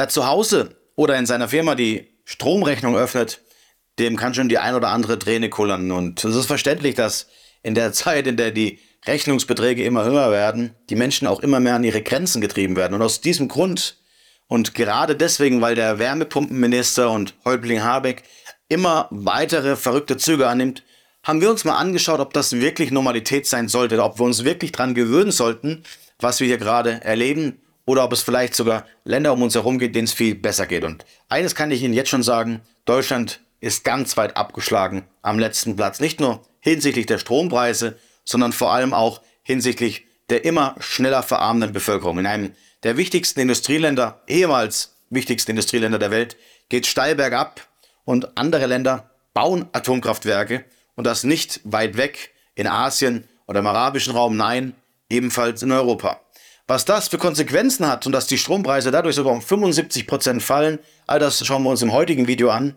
Wer zu Hause oder in seiner Firma die Stromrechnung öffnet, dem kann schon die ein oder andere Träne kullern. Und es ist verständlich, dass in der Zeit, in der die Rechnungsbeträge immer höher werden, die Menschen auch immer mehr an ihre Grenzen getrieben werden. Und aus diesem Grund und gerade deswegen, weil der Wärmepumpenminister und Häuptling Habeck immer weitere verrückte Züge annimmt, haben wir uns mal angeschaut, ob das wirklich Normalität sein sollte, ob wir uns wirklich dran gewöhnen sollten, was wir hier gerade erleben, oder ob es vielleicht sogar Länder um uns herum geht, denen es viel besser geht. Und eines kann ich Ihnen jetzt schon sagen, Deutschland ist ganz weit abgeschlagen am letzten Platz. Nicht nur hinsichtlich der Strompreise, sondern vor allem auch hinsichtlich der immer schneller verarmenden Bevölkerung. In einem der wichtigsten Industrieländer, ehemals wichtigsten Industrieländer der Welt, geht steil bergab und andere Länder bauen Atomkraftwerke und das nicht weit weg in Asien oder im arabischen Raum, nein, ebenfalls in Europa. Was das für Konsequenzen hat und dass die Strompreise dadurch sogar um 75 Prozent fallen, all das schauen wir uns im heutigen Video an.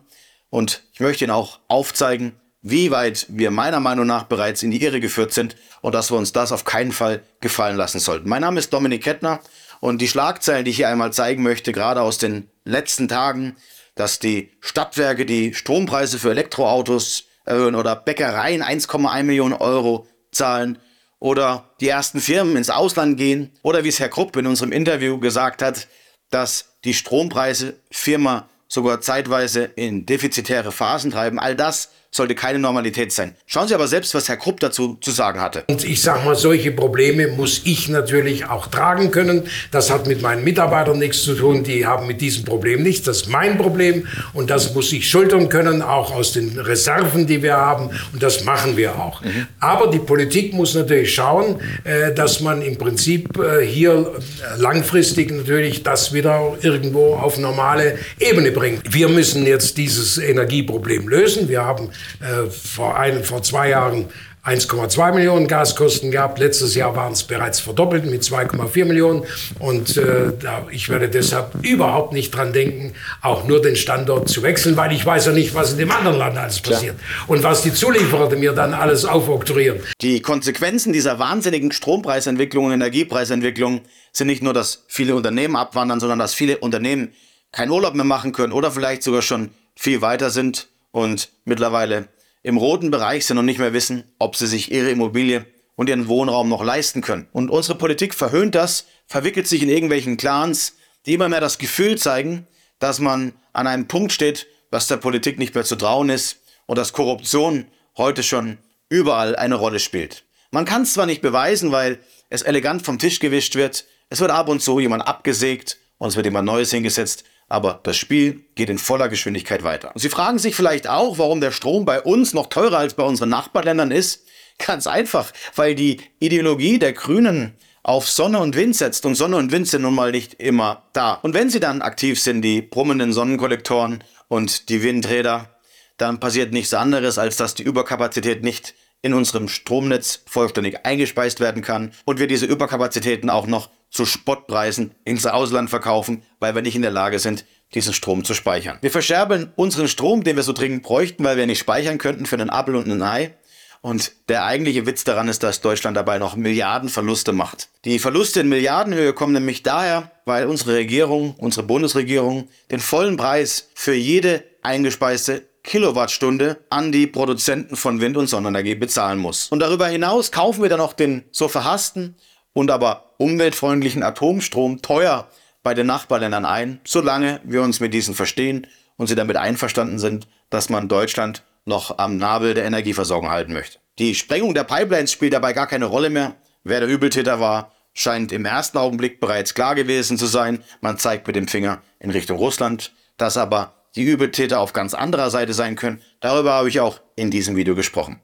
Und ich möchte Ihnen auch aufzeigen, wie weit wir meiner Meinung nach bereits in die Irre geführt sind und dass wir uns das auf keinen Fall gefallen lassen sollten. Mein Name ist Dominik Kettner und die Schlagzeilen, die ich hier einmal zeigen möchte, gerade aus den letzten Tagen, dass die Stadtwerke die Strompreise für Elektroautos erhöhen oder Bäckereien 1,1 Millionen Euro zahlen oder die ersten Firmen ins Ausland gehen oder wie es Herr Krupp in unserem Interview gesagt hat, dass die Strompreise Firma sogar zeitweise in defizitäre Phasen treiben. All das sollte keine Normalität sein. Schauen Sie aber selbst, was Herr Krupp dazu zu sagen hatte. Und ich sage mal, solche Probleme muss ich natürlich auch tragen können. Das hat mit meinen Mitarbeitern nichts zu tun. Die haben mit diesem Problem nichts. Das ist mein Problem und das muss ich schultern können, auch aus den Reserven, die wir haben. Und das machen wir auch. Mhm. Aber die Politik muss natürlich schauen, äh, dass man im Prinzip äh, hier langfristig natürlich das wieder irgendwo auf normale Ebene bringt. Wir müssen jetzt dieses Energieproblem lösen. Wir haben äh, vor, ein, vor zwei Jahren 1,2 Millionen Gaskosten gehabt. Letztes Jahr waren es bereits verdoppelt mit 2,4 Millionen. Und äh, ich werde deshalb überhaupt nicht dran denken, auch nur den Standort zu wechseln, weil ich weiß ja nicht, was in dem anderen Land alles passiert Klar. und was die Zulieferer mir dann alles aufoktroyieren. Die Konsequenzen dieser wahnsinnigen Strompreisentwicklung und Energiepreisentwicklung sind nicht nur, dass viele Unternehmen abwandern, sondern dass viele Unternehmen keinen Urlaub mehr machen können oder vielleicht sogar schon viel weiter sind und mittlerweile im roten Bereich sind und nicht mehr wissen, ob sie sich ihre Immobilie und ihren Wohnraum noch leisten können. Und unsere Politik verhöhnt das, verwickelt sich in irgendwelchen Clans, die immer mehr das Gefühl zeigen, dass man an einem Punkt steht, was der Politik nicht mehr zu trauen ist und dass Korruption heute schon überall eine Rolle spielt. Man kann es zwar nicht beweisen, weil es elegant vom Tisch gewischt wird, es wird ab und zu jemand abgesägt und es wird jemand Neues hingesetzt, aber das Spiel geht in voller Geschwindigkeit weiter. Und Sie fragen sich vielleicht auch, warum der Strom bei uns noch teurer als bei unseren Nachbarländern ist. Ganz einfach, weil die Ideologie der Grünen auf Sonne und Wind setzt und Sonne und Wind sind nun mal nicht immer da. Und wenn sie dann aktiv sind, die brummenden Sonnenkollektoren und die Windräder, dann passiert nichts anderes, als dass die Überkapazität nicht in unserem Stromnetz vollständig eingespeist werden kann und wir diese Überkapazitäten auch noch zu Spottpreisen ins Ausland verkaufen, weil wir nicht in der Lage sind, diesen Strom zu speichern. Wir verscherbeln unseren Strom, den wir so dringend bräuchten, weil wir nicht speichern könnten für einen Apfel und ein Ei. Und der eigentliche Witz daran ist, dass Deutschland dabei noch Milliardenverluste macht. Die Verluste in Milliardenhöhe kommen nämlich daher, weil unsere Regierung, unsere Bundesregierung, den vollen Preis für jede eingespeiste Kilowattstunde an die Produzenten von Wind- und Sonnenenergie bezahlen muss. Und darüber hinaus kaufen wir dann noch den so verhassten und aber umweltfreundlichen Atomstrom teuer bei den Nachbarländern ein, solange wir uns mit diesen verstehen und sie damit einverstanden sind, dass man Deutschland noch am Nabel der Energieversorgung halten möchte. Die Sprengung der Pipelines spielt dabei gar keine Rolle mehr. Wer der Übeltäter war, scheint im ersten Augenblick bereits klar gewesen zu sein. Man zeigt mit dem Finger in Richtung Russland, dass aber die Übeltäter auf ganz anderer Seite sein können. Darüber habe ich auch in diesem Video gesprochen.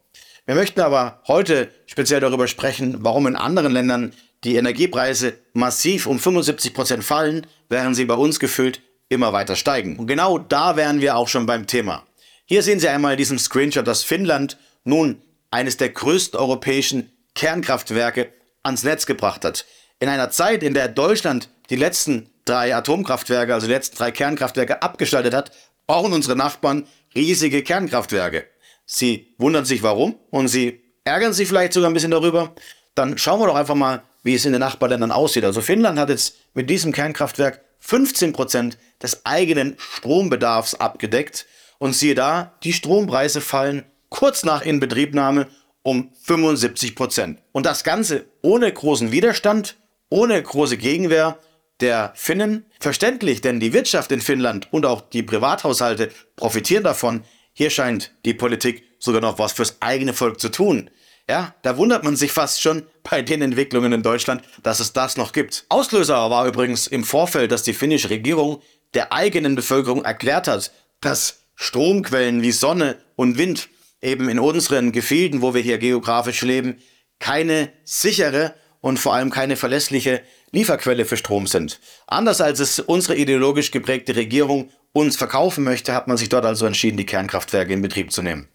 Wir möchten aber heute speziell darüber sprechen, warum in anderen Ländern die Energiepreise massiv um 75 Prozent fallen, während sie bei uns gefühlt immer weiter steigen. Und genau da wären wir auch schon beim Thema. Hier sehen Sie einmal in diesem Screenshot, dass Finnland nun eines der größten europäischen Kernkraftwerke ans Netz gebracht hat. In einer Zeit, in der Deutschland die letzten drei Atomkraftwerke, also die letzten drei Kernkraftwerke abgeschaltet hat, brauchen unsere Nachbarn riesige Kernkraftwerke. Sie wundern sich warum und sie ärgern sich vielleicht sogar ein bisschen darüber. Dann schauen wir doch einfach mal, wie es in den Nachbarländern aussieht. Also Finnland hat jetzt mit diesem Kernkraftwerk 15% des eigenen Strombedarfs abgedeckt. Und siehe da, die Strompreise fallen kurz nach Inbetriebnahme um 75 Prozent. Und das Ganze ohne großen Widerstand, ohne große Gegenwehr der Finnen. Verständlich, denn die Wirtschaft in Finnland und auch die Privathaushalte profitieren davon. Hier scheint die Politik sogar noch was fürs eigene Volk zu tun. Ja, da wundert man sich fast schon bei den Entwicklungen in Deutschland, dass es das noch gibt. Auslöser war übrigens im Vorfeld, dass die finnische Regierung der eigenen Bevölkerung erklärt hat, dass Stromquellen wie Sonne und Wind eben in unseren Gefilden, wo wir hier geografisch leben, keine sichere und vor allem keine verlässliche Lieferquelle für Strom sind. Anders als es unsere ideologisch geprägte Regierung uns verkaufen möchte, hat man sich dort also entschieden, die Kernkraftwerke in Betrieb zu nehmen.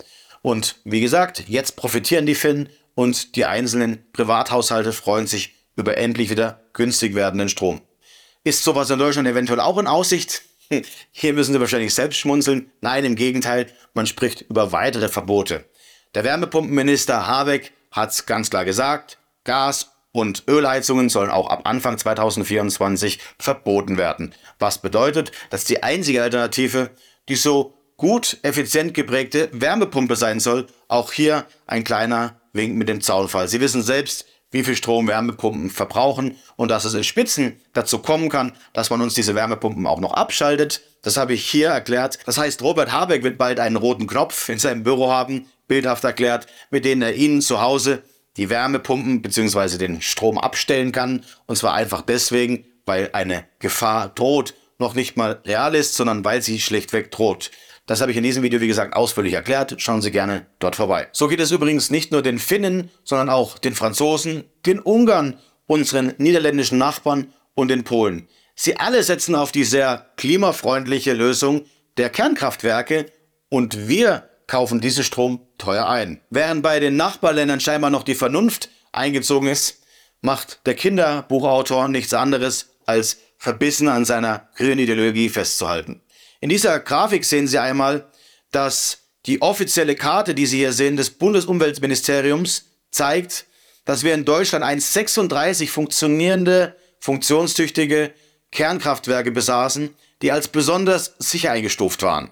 Und wie gesagt, jetzt profitieren die Finnen und die einzelnen Privathaushalte freuen sich über endlich wieder günstig werdenden Strom. Ist sowas in Deutschland eventuell auch in Aussicht? Hier müssen Sie wahrscheinlich selbst schmunzeln. Nein, im Gegenteil, man spricht über weitere Verbote. Der Wärmepumpenminister Habeck hat es ganz klar gesagt, Gas und Ölheizungen sollen auch ab Anfang 2024 verboten werden. Was bedeutet, dass die einzige Alternative die so gut effizient geprägte Wärmepumpe sein soll. Auch hier ein kleiner Wink mit dem Zaunfall. Sie wissen selbst, wie viel Strom Wärmepumpen verbrauchen und dass es in Spitzen dazu kommen kann, dass man uns diese Wärmepumpen auch noch abschaltet. Das habe ich hier erklärt. Das heißt, Robert Habeck wird bald einen roten Knopf in seinem Büro haben, bildhaft erklärt, mit denen er Ihnen zu Hause die Wärmepumpen bzw. den Strom abstellen kann. Und zwar einfach deswegen, weil eine Gefahr droht, noch nicht mal real ist, sondern weil sie schlichtweg droht. Das habe ich in diesem Video, wie gesagt, ausführlich erklärt. Schauen Sie gerne dort vorbei. So geht es übrigens nicht nur den Finnen, sondern auch den Franzosen, den Ungarn, unseren niederländischen Nachbarn und den Polen. Sie alle setzen auf die sehr klimafreundliche Lösung der Kernkraftwerke und wir kaufen diesen Strom teuer ein. Während bei den Nachbarländern scheinbar noch die Vernunft eingezogen ist, macht der Kinderbuchautor nichts anderes, als verbissen an seiner grünen Ideologie festzuhalten. In dieser Grafik sehen Sie einmal, dass die offizielle Karte, die Sie hier sehen, des Bundesumweltministeriums zeigt, dass wir in Deutschland 1,36 funktionierende, funktionstüchtige Kernkraftwerke besaßen, die als besonders sicher eingestuft waren.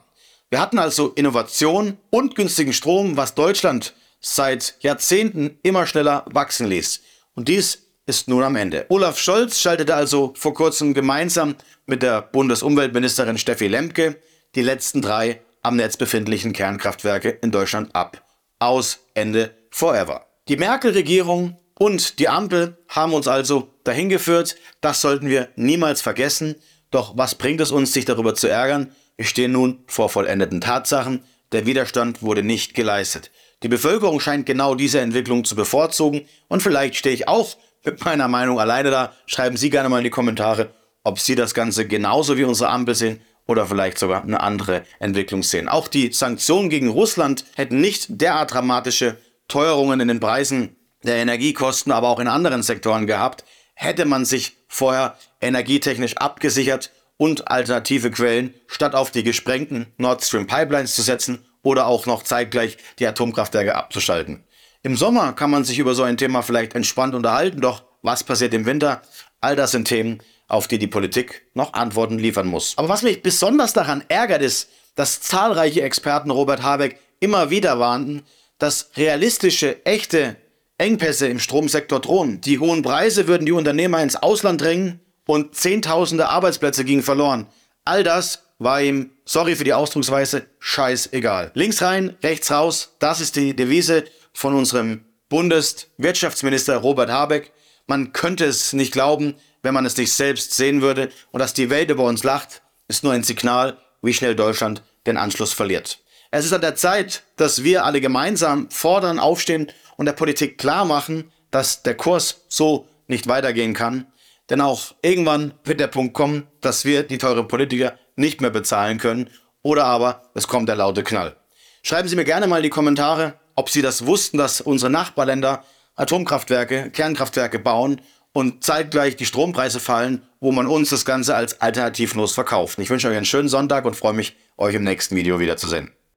Wir hatten also Innovation und günstigen Strom, was Deutschland seit Jahrzehnten immer schneller wachsen ließ. Und dies ist nun am Ende. Olaf Scholz schaltete also vor kurzem gemeinsam mit der Bundesumweltministerin Steffi Lemke die letzten drei am Netz befindlichen Kernkraftwerke in Deutschland ab. Aus Ende forever. Die Merkel-Regierung und die Ampel haben uns also dahin geführt. Das sollten wir niemals vergessen. Doch was bringt es uns, sich darüber zu ärgern? Wir stehen nun vor vollendeten Tatsachen. Der Widerstand wurde nicht geleistet. Die Bevölkerung scheint genau diese Entwicklung zu bevorzugen und vielleicht stehe ich auch mit meiner Meinung alleine da. Schreiben Sie gerne mal in die Kommentare, ob Sie das Ganze genauso wie unsere Ampel sehen oder vielleicht sogar eine andere Entwicklung sehen. Auch die Sanktionen gegen Russland hätten nicht derart dramatische Teuerungen in den Preisen der Energiekosten, aber auch in anderen Sektoren gehabt, hätte man sich vorher energietechnisch abgesichert und alternative Quellen statt auf die gesprengten Nord Stream Pipelines zu setzen oder auch noch zeitgleich die Atomkraftwerke abzuschalten. Im Sommer kann man sich über so ein Thema vielleicht entspannt unterhalten, doch was passiert im Winter? All das sind Themen, auf die die Politik noch Antworten liefern muss. Aber was mich besonders daran ärgert, ist, dass zahlreiche Experten Robert Habeck immer wieder warnten, dass realistische, echte Engpässe im Stromsektor drohen. Die hohen Preise würden die Unternehmer ins Ausland drängen und Zehntausende Arbeitsplätze gingen verloren. All das war ihm, sorry für die Ausdrucksweise, scheißegal. Links rein, rechts raus, das ist die Devise von unserem Bundeswirtschaftsminister Robert Habeck. Man könnte es nicht glauben, wenn man es nicht selbst sehen würde. Und dass die Welt über uns lacht, ist nur ein Signal, wie schnell Deutschland den Anschluss verliert. Es ist an der Zeit, dass wir alle gemeinsam fordern, aufstehen und der Politik klar machen, dass der Kurs so nicht weitergehen kann. Denn auch irgendwann wird der Punkt kommen, dass wir die teuren Politiker nicht mehr bezahlen können. Oder aber es kommt der laute Knall. Schreiben Sie mir gerne mal in die Kommentare, ob sie das wussten, dass unsere Nachbarländer Atomkraftwerke, Kernkraftwerke bauen und zeitgleich die Strompreise fallen, wo man uns das Ganze als alternativlos verkauft. Ich wünsche euch einen schönen Sonntag und freue mich, euch im nächsten Video wiederzusehen.